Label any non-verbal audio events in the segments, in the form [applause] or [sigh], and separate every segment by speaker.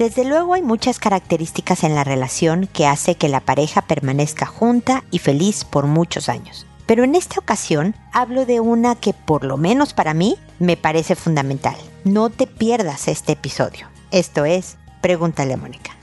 Speaker 1: Desde luego hay muchas características en la relación que hace que la pareja permanezca junta y feliz por muchos años. Pero en esta ocasión hablo de una que por lo menos para mí me parece fundamental. No te pierdas este episodio. Esto es Pregúntale a Mónica.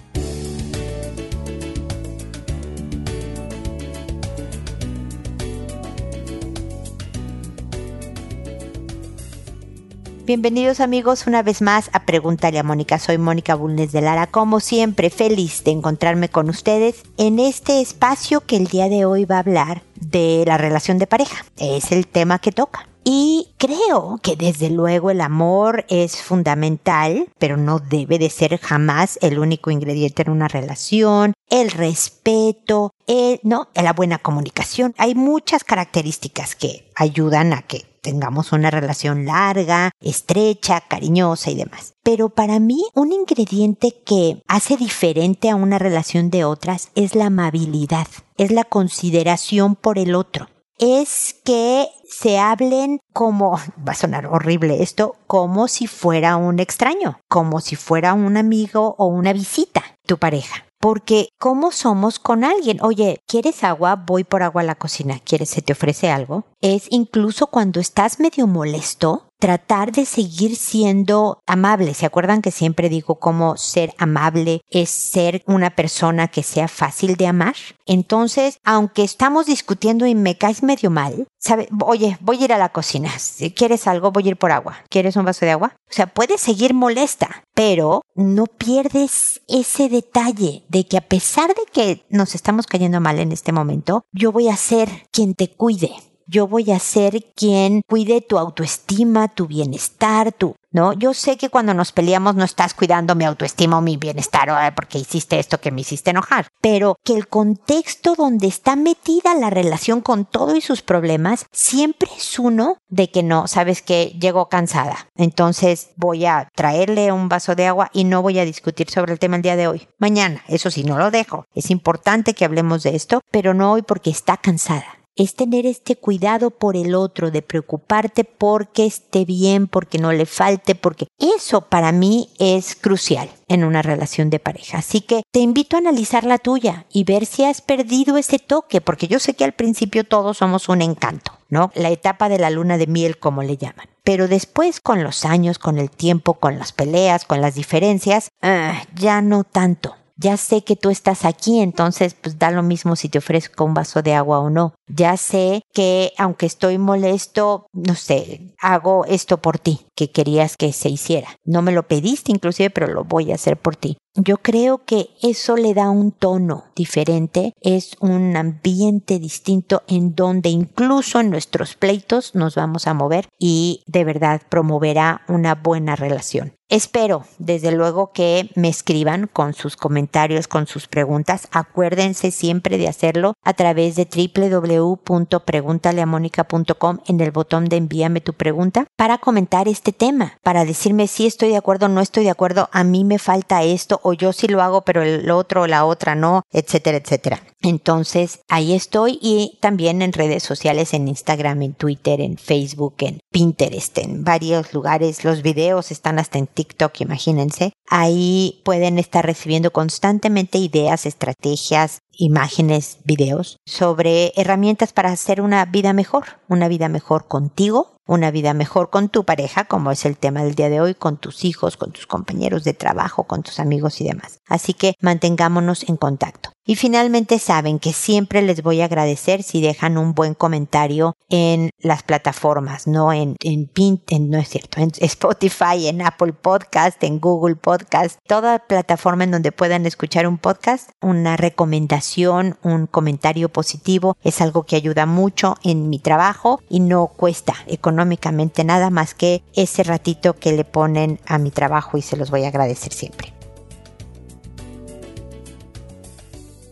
Speaker 1: Bienvenidos amigos una vez más a Pregúntale a Mónica. Soy Mónica Bulnes de Lara, como siempre feliz de encontrarme con ustedes en este espacio que el día de hoy va a hablar de la relación de pareja. Es el tema que toca. Y creo que desde luego el amor es fundamental, pero no debe de ser jamás el único ingrediente en una relación. El respeto, el, no, la buena comunicación. Hay muchas características que ayudan a que tengamos una relación larga, estrecha, cariñosa y demás. Pero para mí un ingrediente que hace diferente a una relación de otras es la amabilidad, es la consideración por el otro. Es que se hablen como, [laughs] va a sonar horrible esto, como si fuera un extraño, como si fuera un amigo o una visita, tu pareja. Porque, ¿cómo somos con alguien? Oye, ¿quieres agua? Voy por agua a la cocina. ¿Quieres? ¿Se te ofrece algo? Es incluso cuando estás medio molesto, tratar de seguir siendo amable. ¿Se acuerdan que siempre digo cómo ser amable es ser una persona que sea fácil de amar? Entonces, aunque estamos discutiendo y me caes medio mal, ¿sabe? Oye, voy a ir a la cocina. Si quieres algo, voy a ir por agua. ¿Quieres un vaso de agua? O sea, puedes seguir molesta, pero no pierdes ese detalle de que a pesar de que nos estamos cayendo mal en este momento, yo voy a ser quien te cuide yo voy a ser quien cuide tu autoestima, tu bienestar, tu, ¿no? Yo sé que cuando nos peleamos no estás cuidando mi autoestima o mi bienestar porque hiciste esto que me hiciste enojar, pero que el contexto donde está metida la relación con todo y sus problemas siempre es uno de que no, sabes que llego cansada, entonces voy a traerle un vaso de agua y no voy a discutir sobre el tema el día de hoy. Mañana, eso sí, no lo dejo. Es importante que hablemos de esto, pero no hoy porque está cansada es tener este cuidado por el otro, de preocuparte porque esté bien, porque no le falte, porque eso para mí es crucial en una relación de pareja. Así que te invito a analizar la tuya y ver si has perdido ese toque, porque yo sé que al principio todos somos un encanto, ¿no? La etapa de la luna de miel, como le llaman. Pero después, con los años, con el tiempo, con las peleas, con las diferencias, ah, ya no tanto ya sé que tú estás aquí, entonces pues da lo mismo si te ofrezco un vaso de agua o no. Ya sé que aunque estoy molesto, no sé, hago esto por ti, que querías que se hiciera. No me lo pediste inclusive, pero lo voy a hacer por ti. Yo creo que eso le da un tono diferente, es un ambiente distinto en donde incluso en nuestros pleitos nos vamos a mover y de verdad promoverá una buena relación. Espero, desde luego, que me escriban con sus comentarios, con sus preguntas. Acuérdense siempre de hacerlo a través de www.preguntaleamónica.com en el botón de envíame tu pregunta para comentar este tema, para decirme si estoy de acuerdo o no estoy de acuerdo, a mí me falta esto o yo sí lo hago, pero el otro o la otra no, etcétera, etcétera. Entonces, ahí estoy y también en redes sociales, en Instagram, en Twitter, en Facebook, en Pinterest, en varios lugares. Los videos están hasta en TikTok, imagínense. Ahí pueden estar recibiendo constantemente ideas, estrategias, imágenes, videos sobre herramientas para hacer una vida mejor, una vida mejor contigo, una vida mejor con tu pareja, como es el tema del día de hoy, con tus hijos, con tus compañeros de trabajo, con tus amigos y demás. Así que mantengámonos en contacto. Y finalmente saben que siempre les voy a agradecer si dejan un buen comentario en las plataformas, no en, en Pinterest, no es cierto, en Spotify, en Apple Podcast, en Google Podcast, toda plataforma en donde puedan escuchar un podcast, una recomendación, un comentario positivo es algo que ayuda mucho en mi trabajo y no cuesta económicamente nada más que ese ratito que le ponen a mi trabajo y se los voy a agradecer siempre.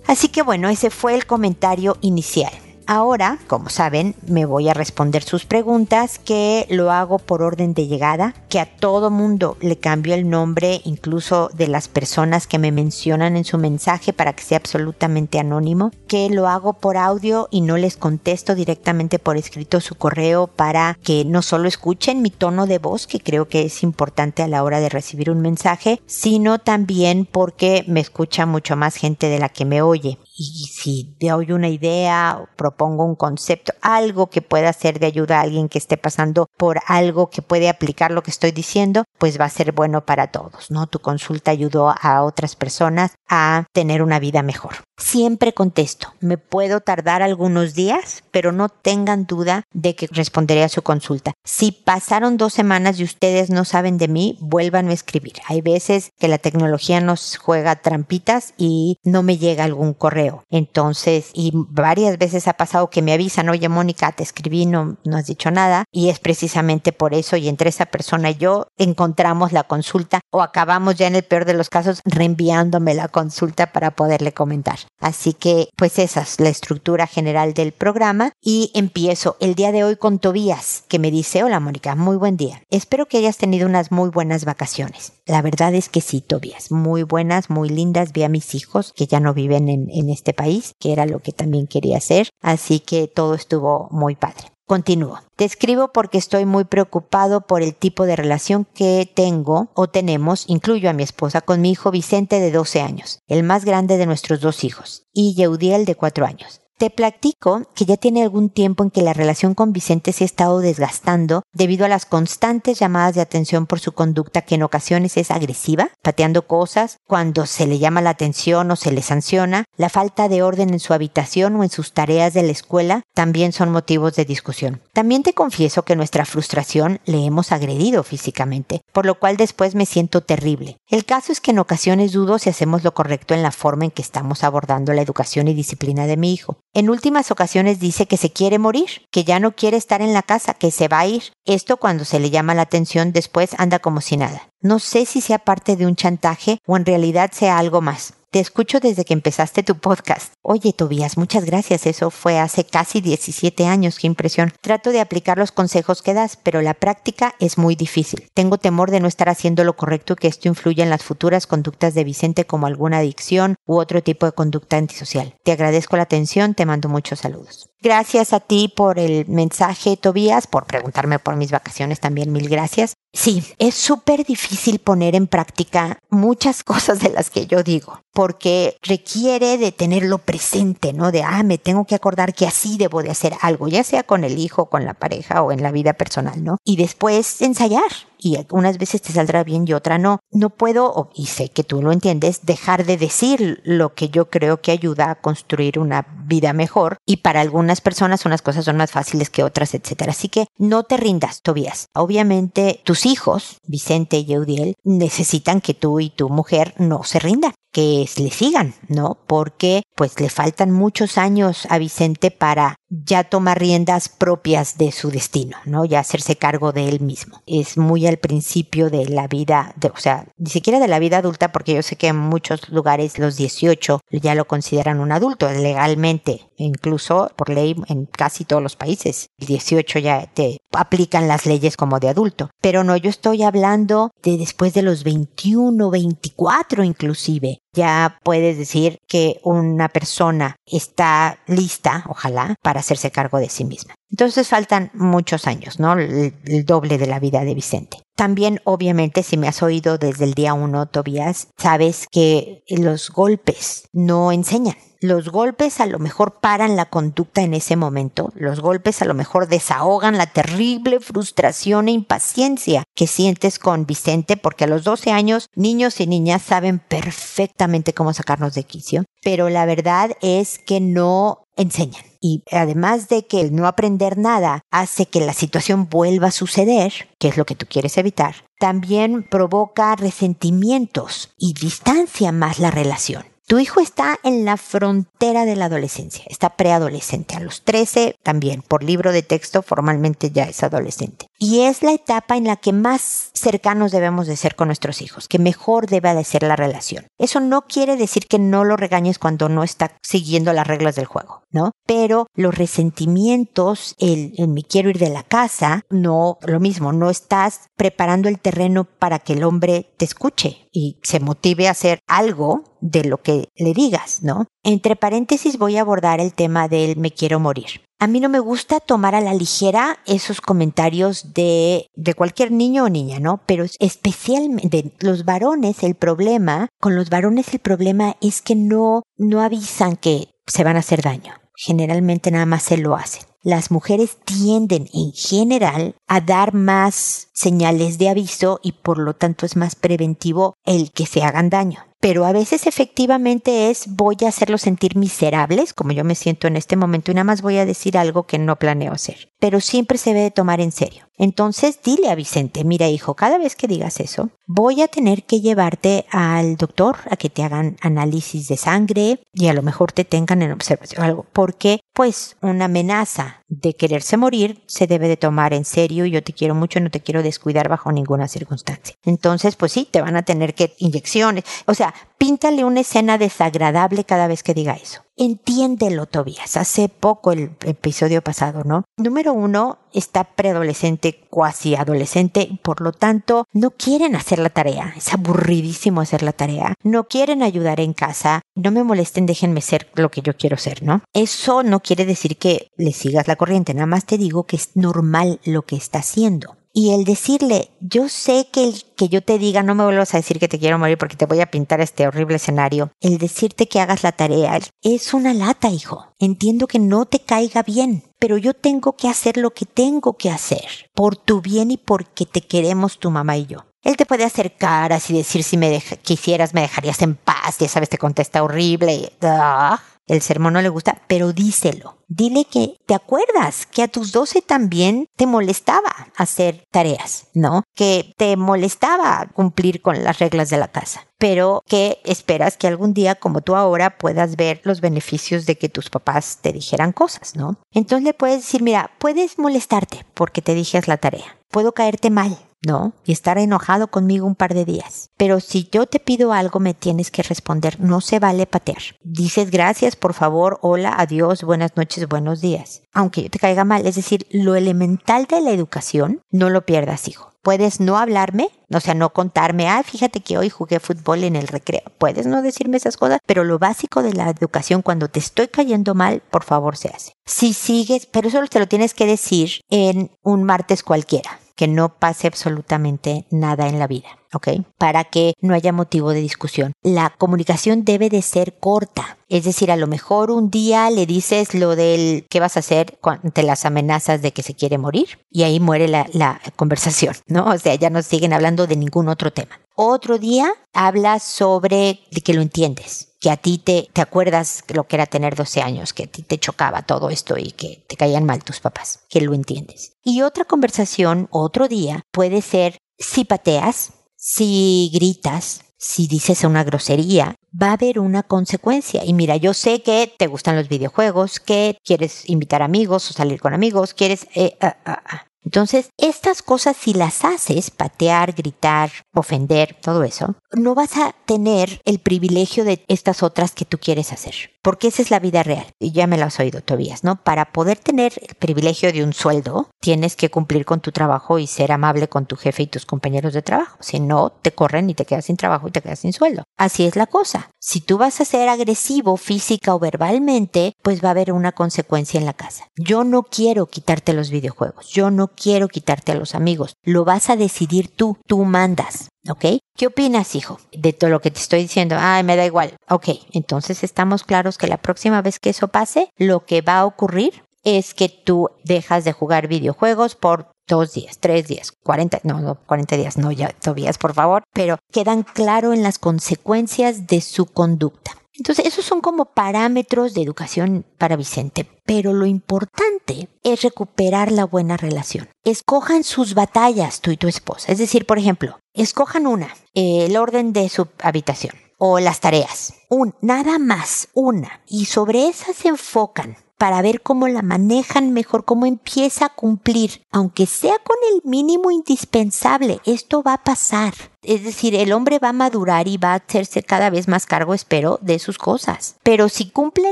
Speaker 1: Así que bueno, ese fue el comentario inicial. Ahora, como saben, me voy a responder sus preguntas, que lo hago por orden de llegada, que a todo mundo le cambio el nombre, incluso de las personas que me mencionan en su mensaje para que sea absolutamente anónimo, que lo hago por audio y no les contesto directamente por escrito su correo para que no solo escuchen mi tono de voz, que creo que es importante a la hora de recibir un mensaje, sino también porque me escucha mucho más gente de la que me oye y si doy una idea propongo un concepto, algo que pueda ser de ayuda a alguien que esté pasando por algo que puede aplicar lo que estoy diciendo, pues va a ser bueno para todos, ¿no? Tu consulta ayudó a otras personas a tener una vida mejor. Siempre contesto. Me puedo tardar algunos días, pero no tengan duda de que responderé a su consulta. Si pasaron dos semanas y ustedes no saben de mí, vuelvan a escribir. Hay veces que la tecnología nos juega trampitas y no me llega algún correo. Entonces, y varias veces ha pasado que me avisan, oye Mónica, te escribí, no, no has dicho nada. Y es precisamente por eso y entre esa persona y yo encontramos la consulta o acabamos ya en el peor de los casos reenviándome la consulta para poderle comentar. Así que, pues esa es la estructura general del programa y empiezo el día de hoy con Tobías, que me dice, hola Mónica, muy buen día. Espero que hayas tenido unas muy buenas vacaciones. La verdad es que sí, Tobías, muy buenas, muy lindas. Vi a mis hijos que ya no viven en, en este país, que era lo que también quería hacer. Así que todo estuvo muy padre. Continúo. Te escribo porque estoy muy preocupado por el tipo de relación que tengo o tenemos, incluyo a mi esposa, con mi hijo Vicente de 12 años, el más grande de nuestros dos hijos, y Yeudiel de 4 años. Te platico que ya tiene algún tiempo en que la relación con Vicente se ha estado desgastando debido a las constantes llamadas de atención por su conducta que en ocasiones es agresiva, pateando cosas, cuando se le llama la atención o se le sanciona, la falta de orden en su habitación o en sus tareas de la escuela también son motivos de discusión. También te confieso que nuestra frustración le hemos agredido físicamente, por lo cual después me siento terrible. El caso es que en ocasiones dudo si hacemos lo correcto en la forma en que estamos abordando la educación y disciplina de mi hijo. En últimas ocasiones dice que se quiere morir, que ya no quiere estar en la casa, que se va a ir. Esto cuando se le llama la atención después anda como si nada. No sé si sea parte de un chantaje o en realidad sea algo más. Te escucho desde que empezaste tu podcast. Oye, Tobías, muchas gracias. Eso fue hace casi 17 años. Qué impresión. Trato de aplicar los consejos que das, pero la práctica es muy difícil. Tengo temor de no estar haciendo lo correcto y que esto influya en las futuras conductas de Vicente como alguna adicción u otro tipo de conducta antisocial. Te agradezco la atención. Te mando muchos saludos. Gracias a ti por el mensaje, Tobías, por preguntarme por mis vacaciones también, mil gracias. Sí, es súper difícil poner en práctica muchas [laughs] cosas de las que yo digo, porque requiere de tenerlo presente, ¿no? De, ah, me tengo que acordar que así debo de hacer algo, ya sea con el hijo, con la pareja o en la vida personal, ¿no? Y después ensayar, y unas veces te saldrá bien y otra no. No puedo, y sé que tú lo entiendes, dejar de decir lo que yo creo que ayuda a construir una vida mejor y para algunas personas unas cosas son más fáciles que otras, etcétera. Así que no te rindas, Tobías. Obviamente tus hijos, Vicente y Eudiel, necesitan que tú y tu mujer no se rindan que le sigan, ¿no? Porque pues le faltan muchos años a Vicente para ya tomar riendas propias de su destino, ¿no? Ya hacerse cargo de él mismo. Es muy al principio de la vida, de, o sea, ni siquiera de la vida adulta, porque yo sé que en muchos lugares los 18 ya lo consideran un adulto legalmente, incluso por ley en casi todos los países. El 18 ya te aplican las leyes como de adulto. Pero no, yo estoy hablando de después de los 21, 24 inclusive ya puedes decir que una persona está lista, ojalá, para hacerse cargo de sí misma. Entonces faltan muchos años, ¿no? El, doble de la vida de Vicente. También, obviamente, si me has oído desde el día uno, Tobías, sabes que los golpes no enseñan. Los golpes a lo mejor paran la conducta en ese momento. Los golpes a lo mejor desahogan la terrible frustración e impaciencia que sientes con Vicente, porque a los 12 años niños y niñas saben perfectamente cómo sacarnos de quicio. Pero la verdad es que no enseñan. Y además de que el no aprender nada hace que la situación vuelva a suceder, que es lo que tú quieres evitar, también provoca resentimientos y distancia más la relación. Tu hijo está en la frontera de la adolescencia, está preadolescente. A los 13 también, por libro de texto, formalmente ya es adolescente. Y es la etapa en la que más cercanos debemos de ser con nuestros hijos, que mejor debe de ser la relación. Eso no quiere decir que no lo regañes cuando no está siguiendo las reglas del juego. ¿No? Pero los resentimientos, el, me quiero ir de la casa, no, lo mismo, no estás preparando el terreno para que el hombre te escuche y se motive a hacer algo de lo que le digas, ¿no? Entre paréntesis voy a abordar el tema del me quiero morir. A mí no me gusta tomar a la ligera esos comentarios de, de cualquier niño o niña, ¿no? Pero especialmente los varones, el problema, con los varones el problema es que no, no avisan que se van a hacer daño. Generalmente nada más se lo hacen. Las mujeres tienden en general a dar más señales de aviso y por lo tanto es más preventivo el que se hagan daño pero a veces efectivamente es voy a hacerlos sentir miserables, como yo me siento en este momento, y nada más voy a decir algo que no planeo hacer. Pero siempre se debe tomar en serio. Entonces dile a Vicente, mira hijo, cada vez que digas eso, voy a tener que llevarte al doctor a que te hagan análisis de sangre y a lo mejor te tengan en observación algo, porque pues una amenaza de quererse morir se debe de tomar en serio. Yo te quiero mucho, no te quiero descuidar bajo ninguna circunstancia. Entonces, pues sí, te van a tener que inyecciones. O sea, píntale una escena desagradable cada vez que diga eso. Entiéndelo, Tobías. Hace poco el episodio pasado, ¿no? Número uno, está preadolescente, cuasi adolescente, por lo tanto, no quieren hacer la tarea. Es aburridísimo hacer la tarea. No quieren ayudar en casa. No me molesten, déjenme ser lo que yo quiero ser, ¿no? Eso no quiere decir que le sigas la corriente, nada más te digo que es normal lo que está haciendo y el decirle, yo sé que el que yo te diga, no me vuelvas a decir que te quiero morir porque te voy a pintar este horrible escenario, el decirte que hagas la tarea, es una lata, hijo. Entiendo que no te caiga bien, pero yo tengo que hacer lo que tengo que hacer, por tu bien y porque te queremos tu mamá y yo. Él te puede hacer caras y decir si me quisieras me dejarías en paz, ya sabes, te contesta horrible. Ah, el sermón no le gusta, pero díselo. Dile que te acuerdas que a tus 12 también te molestaba hacer tareas, ¿no? Que te molestaba cumplir con las reglas de la casa, pero que esperas que algún día, como tú ahora, puedas ver los beneficios de que tus papás te dijeran cosas, ¿no? Entonces le puedes decir, mira, puedes molestarte porque te dijes la tarea, puedo caerte mal, ¿no? Y estar enojado conmigo un par de días. Pero si yo te pido algo, me tienes que responder. No se vale patear. Dices gracias, por favor, hola, adiós, buenas noches, buenos días. Aunque yo te caiga mal. Es decir, lo elemental de la educación, no lo pierdas, hijo. Puedes no hablarme, o sea, no contarme, ah, fíjate que hoy jugué fútbol en el recreo. Puedes no decirme esas cosas, pero lo básico de la educación, cuando te estoy cayendo mal, por favor se hace. Si sigues, pero eso te lo tienes que decir en un martes cualquiera que no pase absolutamente nada en la vida, ¿ok? Para que no haya motivo de discusión. La comunicación debe de ser corta. Es decir, a lo mejor un día le dices lo del qué vas a hacer ante las amenazas de que se quiere morir y ahí muere la, la conversación, ¿no? O sea, ya no siguen hablando de ningún otro tema. Otro día hablas sobre que lo entiendes, que a ti te, te acuerdas lo que era tener 12 años, que a ti te chocaba todo esto y que te caían mal tus papás, que lo entiendes. Y otra conversación, otro día, puede ser si pateas, si gritas, si dices una grosería, va a haber una consecuencia. Y mira, yo sé que te gustan los videojuegos, que quieres invitar amigos o salir con amigos, quieres... Eh, ah, ah, ah. Entonces, estas cosas si las haces, patear, gritar, ofender, todo eso, no vas a tener el privilegio de estas otras que tú quieres hacer, porque esa es la vida real. Y ya me lo has oído, Tobías, ¿no? Para poder tener el privilegio de un sueldo, tienes que cumplir con tu trabajo y ser amable con tu jefe y tus compañeros de trabajo. Si no, te corren y te quedas sin trabajo y te quedas sin sueldo. Así es la cosa. Si tú vas a ser agresivo física o verbalmente, pues va a haber una consecuencia en la casa. Yo no quiero quitarte los videojuegos. Yo no quiero quitarte a los amigos. Lo vas a decidir tú, tú mandas. ¿Ok? ¿Qué opinas, hijo, de todo lo que te estoy diciendo? Ay, me da igual. Ok, entonces estamos claros que la próxima vez que eso pase, lo que va a ocurrir es que tú dejas de jugar videojuegos por dos días, tres días, cuarenta, no, no, cuarenta días, no, ya, todavía, por favor, pero quedan claro en las consecuencias de su conducta. Entonces, esos son como parámetros de educación para Vicente, pero lo importante es recuperar la buena relación. Escojan sus batallas, tú y tu esposa. Es decir, por ejemplo, escojan una, el orden de su habitación o las tareas. Un, nada más, una. Y sobre esa se enfocan para ver cómo la manejan mejor, cómo empieza a cumplir, aunque sea con el mínimo indispensable. Esto va a pasar. Es decir, el hombre va a madurar y va a hacerse cada vez más cargo, espero, de sus cosas. Pero si cumple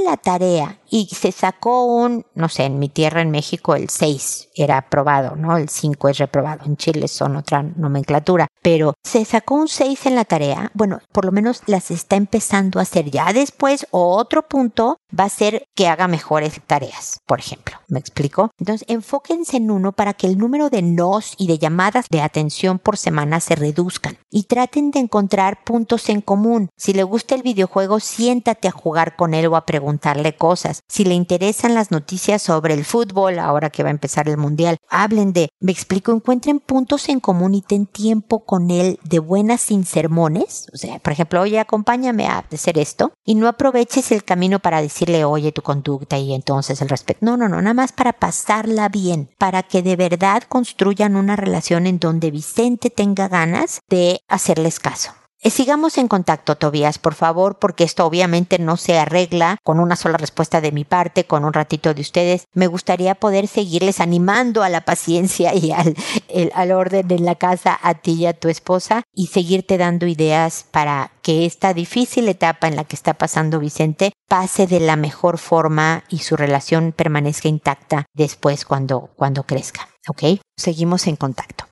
Speaker 1: la tarea y se sacó un, no sé, en mi tierra en México el 6 era aprobado, ¿no? El 5 es reprobado. En Chile son otra nomenclatura. Pero se sacó un 6 en la tarea, bueno, por lo menos las está empezando a hacer ya después. Otro punto va a ser que haga mejores tareas, por ejemplo. ¿Me explico? Entonces, enfóquense en uno para que el número de nos y de llamadas de atención por semana se reduzcan y traten de encontrar puntos en común. Si le gusta el videojuego, siéntate a jugar con él o a preguntarle cosas. Si le interesan las noticias sobre el fútbol, ahora que va a empezar el mundial, hablen de, me explico, encuentren puntos en común y ten tiempo con él de buenas sin sermones. O sea, por ejemplo, oye, acompáñame a hacer esto y no aproveches el camino para decirle, oye, tu conducta y entonces el respeto. No, no, no, nada más para pasarla bien, para que de verdad construyan una relación en donde Vicente tenga ganas de hacerles caso. Eh, sigamos en contacto, Tobías, por favor, porque esto obviamente no se arregla con una sola respuesta de mi parte, con un ratito de ustedes. Me gustaría poder seguirles animando a la paciencia y al, al orden en la casa a ti y a tu esposa y seguirte dando ideas para que esta difícil etapa en la que está pasando Vicente pase de la mejor forma y su relación permanezca intacta después cuando, cuando crezca. ¿Ok? Seguimos en contacto.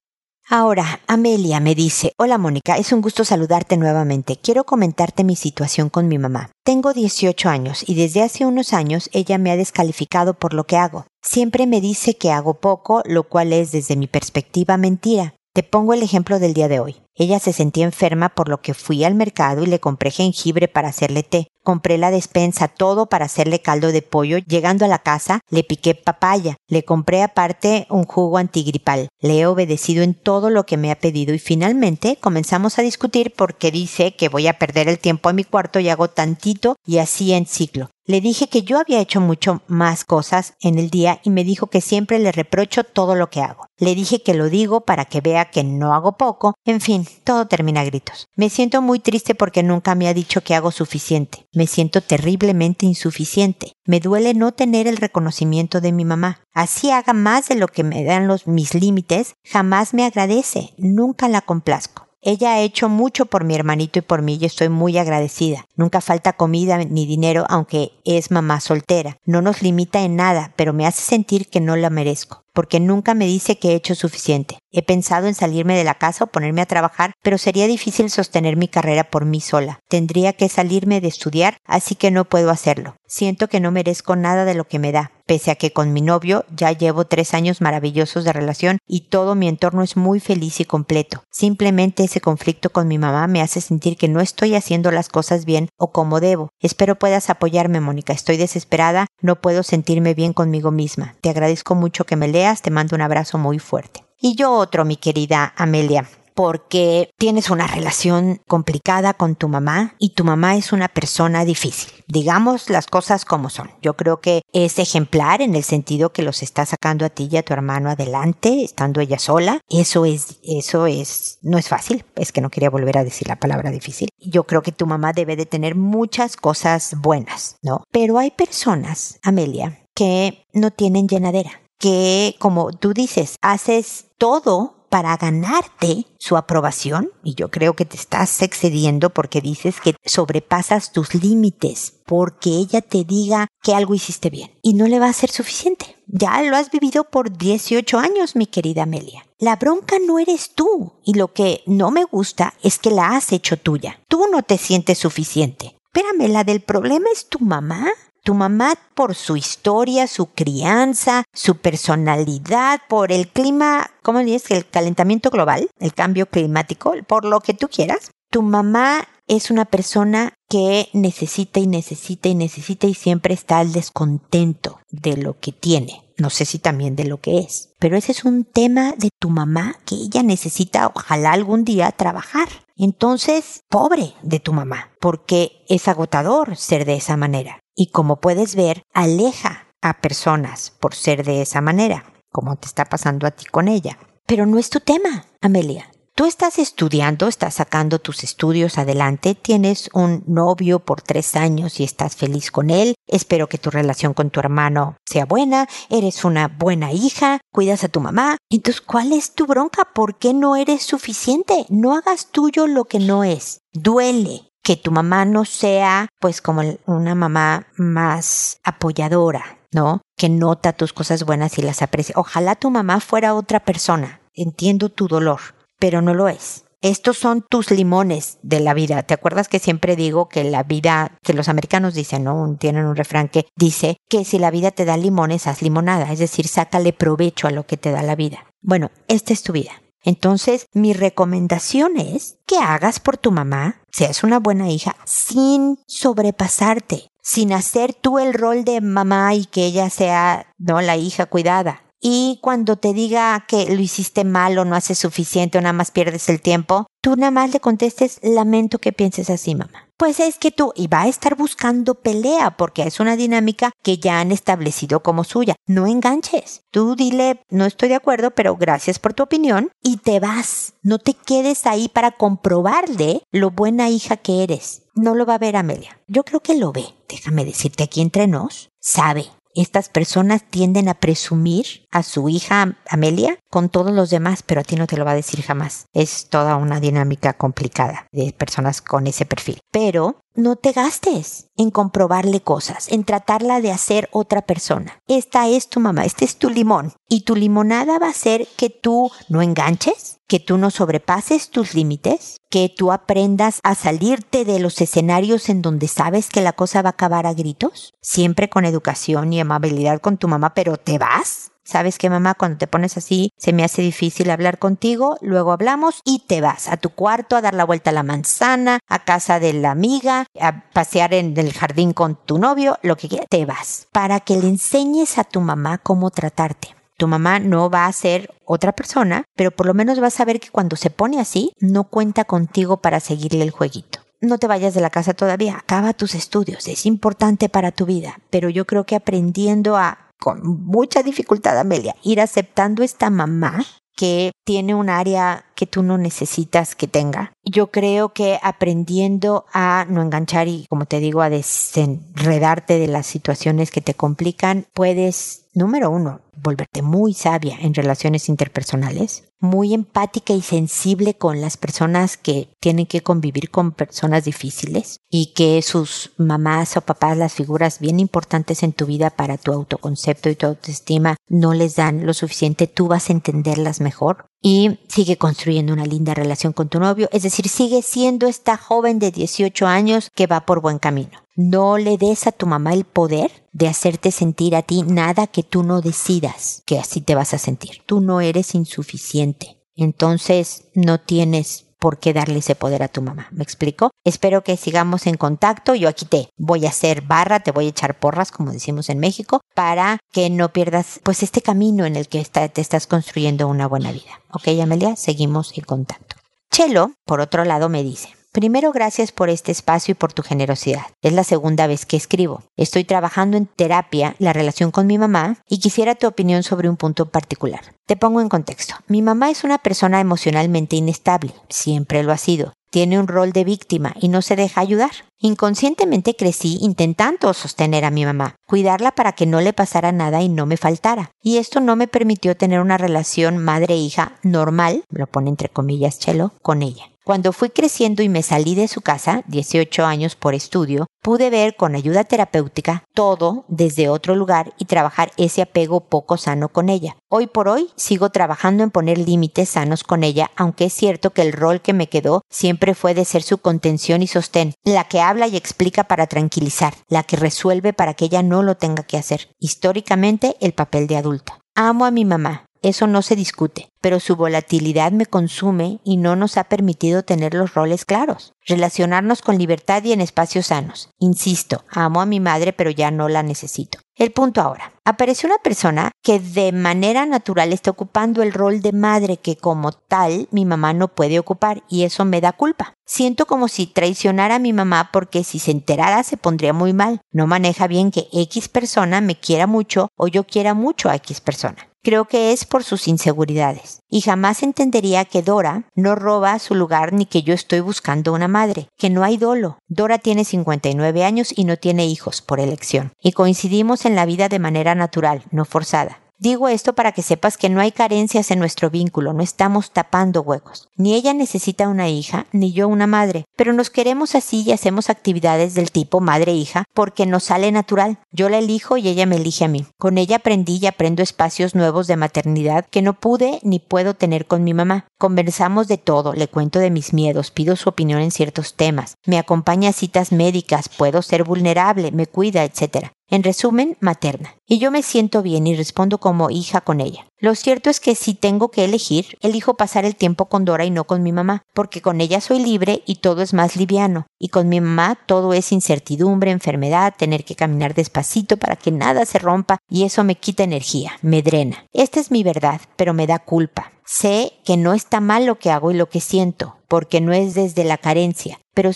Speaker 1: Ahora, Amelia me dice, hola Mónica, es un gusto saludarte nuevamente. Quiero comentarte mi situación con mi mamá. Tengo 18 años y desde hace unos años ella me ha descalificado por lo que hago. Siempre me dice que hago poco, lo cual es desde mi perspectiva mentira. Te pongo el ejemplo del día de hoy. Ella se sentía enferma por lo que fui al mercado y le compré jengibre para hacerle té. Compré la despensa, todo para hacerle caldo de pollo. Llegando a la casa, le piqué papaya. Le compré aparte un jugo antigripal. Le he obedecido en todo lo que me ha pedido y finalmente comenzamos a discutir porque dice que voy a perder el tiempo en mi cuarto y hago tantito y así en ciclo. Le dije que yo había hecho mucho más cosas en el día y me dijo que siempre le reprocho todo lo que hago. Le dije que lo digo para que vea que no hago poco. En fin, todo termina a gritos. Me siento muy triste porque nunca me ha dicho que hago suficiente. Me siento terriblemente insuficiente. Me duele no tener el reconocimiento de mi mamá. Así haga más de lo que me dan los mis límites, jamás me agradece, nunca la complazco. Ella ha hecho mucho por mi hermanito y por mí y estoy muy agradecida. Nunca falta comida ni dinero, aunque es mamá soltera. No nos limita en nada, pero me hace sentir que no la merezco porque nunca me dice que he hecho suficiente. He pensado en salirme de la casa o ponerme a trabajar, pero sería difícil sostener mi carrera por mí sola. Tendría que salirme de estudiar, así que no puedo hacerlo. Siento que no merezco nada de lo que me da, pese a que con mi novio ya llevo tres años maravillosos de relación y todo mi entorno es muy feliz y completo. Simplemente ese conflicto con mi mamá me hace sentir que no estoy haciendo las cosas bien o como debo. Espero puedas apoyarme, Mónica. Estoy desesperada, no puedo sentirme bien conmigo misma. Te agradezco mucho que me leas te mando un abrazo muy fuerte. Y yo otro, mi querida Amelia porque tienes una relación complicada con tu mamá y tu mamá es una persona difícil. Digamos las cosas como son. Yo creo que es ejemplar en el sentido que los está sacando a ti y a tu hermano adelante, estando ella sola. Eso es, eso es, no es fácil. Es que no quería volver a decir la palabra difícil. Yo creo que tu mamá debe de tener muchas cosas buenas, ¿no? Pero hay personas, Amelia, que no tienen llenadera que, como tú dices, haces todo para ganarte su aprobación, y yo creo que te estás excediendo porque dices que sobrepasas tus límites, porque ella te diga que algo hiciste bien, y no le va a ser suficiente. Ya lo has vivido por 18 años, mi querida Amelia. La bronca no eres tú, y lo que no me gusta es que la has hecho tuya. Tú no te sientes suficiente. Espérame, la del problema es tu mamá. Tu mamá por su historia, su crianza, su personalidad, por el clima, ¿cómo dices? El calentamiento global, el cambio climático, por lo que tú quieras. Tu mamá es una persona que necesita y necesita y necesita y siempre está al descontento de lo que tiene. No sé si también de lo que es. Pero ese es un tema de tu mamá que ella necesita, ojalá algún día, trabajar. Entonces, pobre de tu mamá, porque es agotador ser de esa manera y como puedes ver, aleja a personas por ser de esa manera, como te está pasando a ti con ella. Pero no es tu tema, Amelia. Tú estás estudiando, estás sacando tus estudios adelante, tienes un novio por tres años y estás feliz con él, espero que tu relación con tu hermano sea buena, eres una buena hija, cuidas a tu mamá. Entonces, ¿cuál es tu bronca? ¿Por qué no eres suficiente? No hagas tuyo lo que no es. Duele que tu mamá no sea pues como una mamá más apoyadora, ¿no? Que nota tus cosas buenas y las aprecia. Ojalá tu mamá fuera otra persona. Entiendo tu dolor, pero no lo es. Estos son tus limones de la vida. ¿Te acuerdas que siempre digo que la vida, que los americanos dicen, ¿no? Tienen un refrán que dice que si la vida te da limones, haz limonada. Es decir, sácale provecho a lo que te da la vida. Bueno, esta es tu vida. Entonces, mi recomendación es que hagas por tu mamá, seas una buena hija, sin sobrepasarte, sin hacer tú el rol de mamá y que ella sea, no, la hija cuidada. Y cuando te diga que lo hiciste mal o no haces suficiente o nada más pierdes el tiempo, tú nada más le contestes, lamento que pienses así, mamá. Pues es que tú, y a estar buscando pelea porque es una dinámica que ya han establecido como suya. No enganches. Tú dile, no estoy de acuerdo, pero gracias por tu opinión y te vas. No te quedes ahí para comprobarle lo buena hija que eres. No lo va a ver Amelia. Yo creo que lo ve. Déjame decirte aquí entre nos. Sabe estas personas tienden a presumir a su hija Amelia con todos los demás, pero a ti no te lo va a decir jamás. Es toda una dinámica complicada de personas con ese perfil. Pero no te gastes en comprobarle cosas, en tratarla de hacer otra persona. Esta es tu mamá, este es tu limón. Y tu limonada va a ser que tú no enganches, que tú no sobrepases tus límites, que tú aprendas a salirte de los escenarios en donde sabes que la cosa va a acabar a gritos, siempre con educación y amabilidad con tu mamá, pero te vas Sabes que mamá, cuando te pones así, se me hace difícil hablar contigo, luego hablamos y te vas a tu cuarto a dar la vuelta a la manzana, a casa de la amiga, a pasear en el jardín con tu novio, lo que quieras, te vas. Para que le enseñes a tu mamá cómo tratarte. Tu mamá no va a ser otra persona, pero por lo menos vas a saber que cuando se pone así, no cuenta contigo para seguirle el jueguito no te vayas de la casa todavía, acaba tus estudios, es importante para tu vida, pero yo creo que aprendiendo a con mucha dificultad, Amelia, ir aceptando esta mamá que tiene un área que tú no necesitas que tenga. Yo creo que aprendiendo a no enganchar y, como te digo, a desenredarte de las situaciones que te complican, puedes, número uno, volverte muy sabia en relaciones interpersonales, muy empática y sensible con las personas que tienen que convivir con personas difíciles y que sus mamás o papás, las figuras bien importantes en tu vida para tu autoconcepto y tu autoestima, no les dan lo suficiente, tú vas a entenderlas mejor y sigue construyendo una linda relación con tu novio, es decir, sigue siendo esta joven de 18 años que va por buen camino. No le des a tu mamá el poder de hacerte sentir a ti nada que tú no decidas que así te vas a sentir. Tú no eres insuficiente. Entonces no tienes por qué darle ese poder a tu mamá. ¿Me explico? Espero que sigamos en contacto. Yo aquí te voy a hacer barra, te voy a echar porras, como decimos en México, para que no pierdas pues este camino en el que te estás construyendo una buena vida. Ok, Amelia, seguimos en contacto. Chelo, por otro lado, me dice, Primero, gracias por este espacio y por tu generosidad. Es la segunda vez que escribo. Estoy trabajando en terapia la relación con mi mamá y quisiera tu opinión sobre un punto particular. Te pongo en contexto. Mi mamá es una persona emocionalmente inestable. Siempre lo ha sido. Tiene un rol de víctima y no se deja ayudar. Inconscientemente crecí intentando sostener a mi mamá, cuidarla para que no le pasara nada y no me faltara. Y esto no me permitió tener una relación madre-hija normal, lo pone entre comillas Chelo, con ella. Cuando fui creciendo y me salí de su casa, 18 años por estudio, pude ver con ayuda terapéutica todo desde otro lugar y trabajar ese apego poco sano con ella. Hoy por hoy sigo trabajando en poner límites sanos con ella, aunque es cierto que el rol que me quedó siempre fue de ser su contención y sostén, la que habla y explica para tranquilizar, la que resuelve para que ella no lo tenga que hacer. Históricamente el papel de adulta. Amo a mi mamá, eso no se discute, pero su volatilidad me consume y no nos ha permitido tener los roles claros, relacionarnos con libertad y en espacios sanos. Insisto, amo a mi madre, pero ya no la necesito. El punto ahora. Apareció una persona que de manera natural está ocupando el rol de madre que como tal mi mamá no puede ocupar y eso me da culpa. Siento como si traicionara a mi mamá porque si se enterara se pondría muy mal. No maneja bien que X persona me quiera mucho o yo quiera mucho a X persona. Creo que es por sus inseguridades. Y jamás entendería que Dora no roba su lugar ni que yo estoy buscando una madre, que no hay dolo. Dora tiene 59 años y no tiene hijos por elección. Y coincidimos en la vida de manera natural, no forzada. Digo esto para que sepas que no hay carencias en nuestro vínculo, no estamos tapando huecos. Ni ella necesita una hija, ni yo una madre, pero nos queremos así y hacemos actividades del tipo madre-hija porque nos sale natural. Yo la elijo y ella me elige a mí. Con ella aprendí y aprendo espacios nuevos de maternidad que no pude ni puedo tener con mi mamá. Conversamos de todo, le cuento de mis miedos, pido su opinión en ciertos temas, me acompaña a citas médicas, puedo ser vulnerable, me cuida, etc. En resumen, materna. Y yo me siento bien y respondo como hija con ella. Lo cierto es que si tengo que elegir, elijo pasar el tiempo con Dora y no con mi mamá, porque con ella soy libre y todo es más liviano, y con mi mamá todo es incertidumbre, enfermedad, tener que caminar despacito para que nada se rompa, y eso me quita energía, me drena. Esta es mi verdad, pero me da culpa. Sé que no está mal lo que hago y lo que siento, porque no es desde la carencia, pero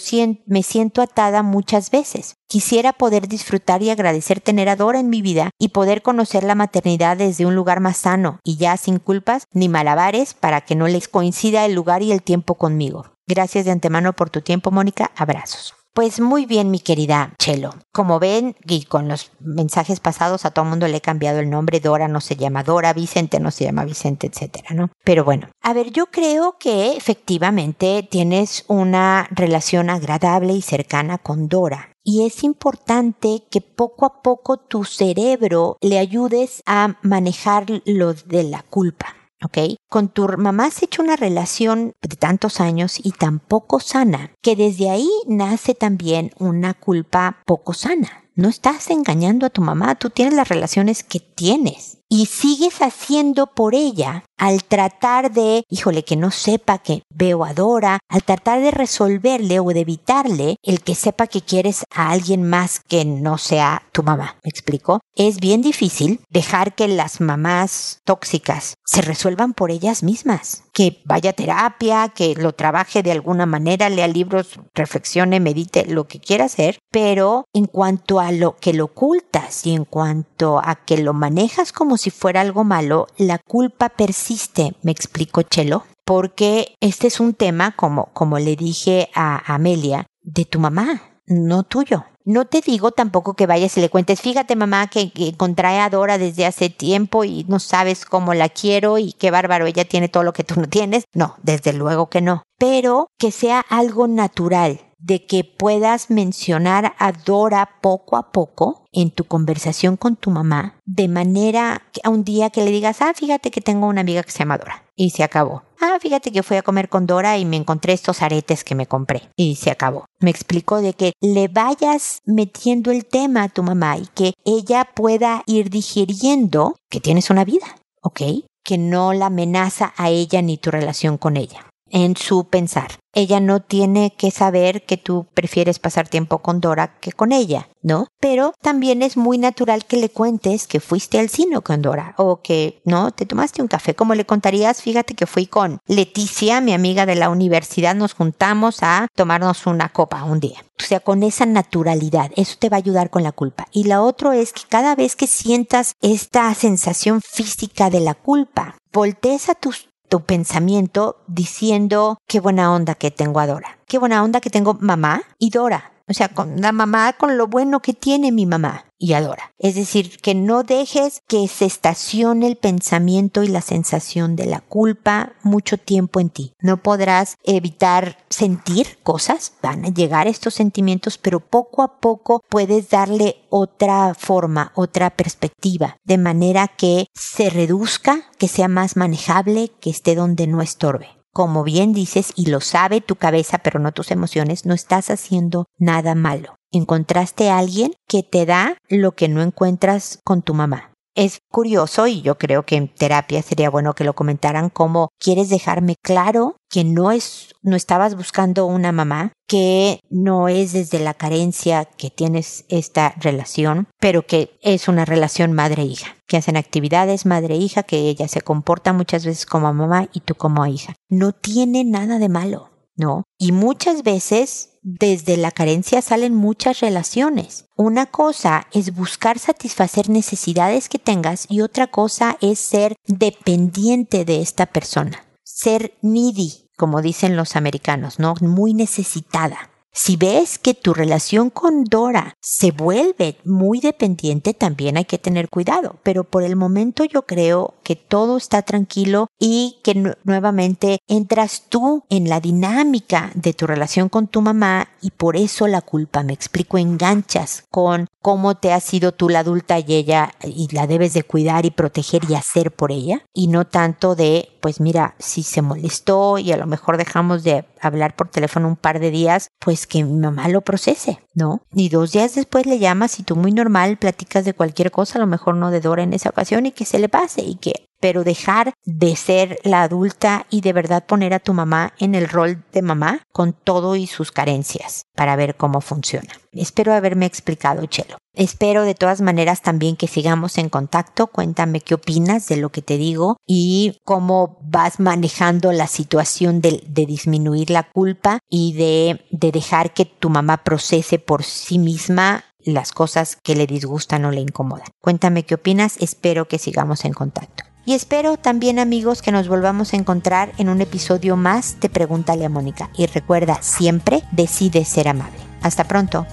Speaker 1: me siento atada muchas veces. Quisiera poder disfrutar y agradecer tener a Dora en mi vida y poder conocer la maternidad desde un lugar más sano y ya sin culpas ni malabares para que no les coincida el lugar y el tiempo conmigo. Gracias de antemano por tu tiempo, Mónica. Abrazos. Pues muy bien, mi querida Chelo. Como ven, y con los mensajes pasados a todo el mundo le he cambiado el nombre. Dora no se llama Dora, Vicente no se llama Vicente, etcétera, ¿no? Pero bueno, a ver, yo creo que efectivamente tienes una relación agradable y cercana con Dora. Y es importante que poco a poco tu cerebro le ayudes a manejar lo de la culpa. ¿ok? Con tu mamá has hecho una relación de tantos años y tan poco sana, que desde ahí nace también una culpa poco sana. No estás engañando a tu mamá, tú tienes las relaciones que tienes y sigues haciendo por ella al tratar de, híjole, que no sepa que veo a Dora, al tratar de resolverle o de evitarle el que sepa que quieres a alguien más que no sea tu mamá. ¿Me explico? Es bien difícil dejar que las mamás tóxicas se resuelvan por ellas mismas. Que vaya a terapia, que lo trabaje de alguna manera, lea libros, reflexione, medite, lo que quiera hacer, pero en cuanto a lo que lo ocultas y en cuanto a que lo manejas como si fuera algo malo, la culpa persiste me explicó Chelo, porque este es un tema, como, como le dije a Amelia, de tu mamá, no tuyo. No te digo tampoco que vayas y le cuentes, fíjate mamá que, que contrae a Dora desde hace tiempo y no sabes cómo la quiero y qué bárbaro, ella tiene todo lo que tú no tienes. No, desde luego que no. Pero que sea algo natural, de que puedas mencionar a Dora poco a poco en tu conversación con tu mamá, de manera que a un día que le digas, ah, fíjate que tengo una amiga que se llama Dora, y se acabó. Ah, fíjate que fui a comer con Dora y me encontré estos aretes que me compré, y se acabó. Me explico de que le vayas metiendo el tema a tu mamá y que ella pueda ir digiriendo que tienes una vida, ¿ok? Que no la amenaza a ella ni tu relación con ella en su pensar. Ella no tiene que saber que tú prefieres pasar tiempo con Dora que con ella, ¿no? Pero también es muy natural que le cuentes que fuiste al cine con Dora o que, ¿no? Te tomaste un café. Como le contarías, fíjate que fui con Leticia, mi amiga de la universidad, nos juntamos a tomarnos una copa un día. O sea, con esa naturalidad, eso te va a ayudar con la culpa. Y la otra es que cada vez que sientas esta sensación física de la culpa, voltees a tus tu pensamiento diciendo qué buena onda que tengo a Dora, qué buena onda que tengo mamá y Dora. O sea, con la mamá, con lo bueno que tiene mi mamá y adora. Es decir, que no dejes que se estacione el pensamiento y la sensación de la culpa mucho tiempo en ti. No podrás evitar sentir cosas, van a llegar estos sentimientos, pero poco a poco puedes darle otra forma, otra perspectiva, de manera que se reduzca, que sea más manejable, que esté donde no estorbe como bien dices, y lo sabe tu cabeza, pero no tus emociones, no estás haciendo nada malo. Encontraste a alguien que te da lo que no encuentras con tu mamá. Es curioso y yo creo que en terapia sería bueno que lo comentaran como quieres dejarme claro que no es, no estabas buscando una mamá, que no es desde la carencia que tienes esta relación, pero que es una relación madre-hija, que hacen actividades madre-hija, que ella se comporta muchas veces como mamá y tú como hija. No tiene nada de malo, ¿no? Y muchas veces desde la carencia salen muchas relaciones. Una cosa es buscar satisfacer necesidades que tengas y otra cosa es ser dependiente de esta persona. Ser needy, como dicen los americanos, ¿no? Muy necesitada. Si ves que tu relación con Dora se vuelve muy dependiente, también hay que tener cuidado. Pero por el momento yo creo que todo está tranquilo y que nuevamente entras tú en la dinámica de tu relación con tu mamá y por eso la culpa, me explico, enganchas con cómo te ha sido tú la adulta y ella y la debes de cuidar y proteger y hacer por ella y no tanto de pues mira, si se molestó y a lo mejor dejamos de hablar por teléfono un par de días, pues que mi mamá lo procese, ¿no? Y dos días después le llamas y tú muy normal platicas de cualquier cosa, a lo mejor no de Dora en esa ocasión y que se le pase y que pero dejar de ser la adulta y de verdad poner a tu mamá en el rol de mamá con todo y sus carencias para ver cómo funciona. Espero haberme explicado, Chelo. Espero de todas maneras también que sigamos en contacto. Cuéntame qué opinas de lo que te digo y cómo vas manejando la situación de, disminuir la culpa y de, de dejar que tu mamá procese por sí misma las cosas que le disgustan o le incomodan. Cuéntame qué opinas. Espero que sigamos en contacto. Y espero también amigos que nos volvamos a encontrar en un episodio más de Pregúntale a Mónica. Y recuerda, siempre decide ser amable. Hasta pronto.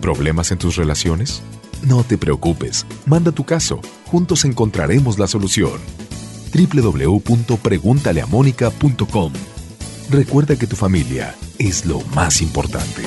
Speaker 2: ¿Problemas en tus relaciones? No te preocupes, manda tu caso, juntos encontraremos la solución. www.preguntaleamónica.com Recuerda que tu familia es lo más importante.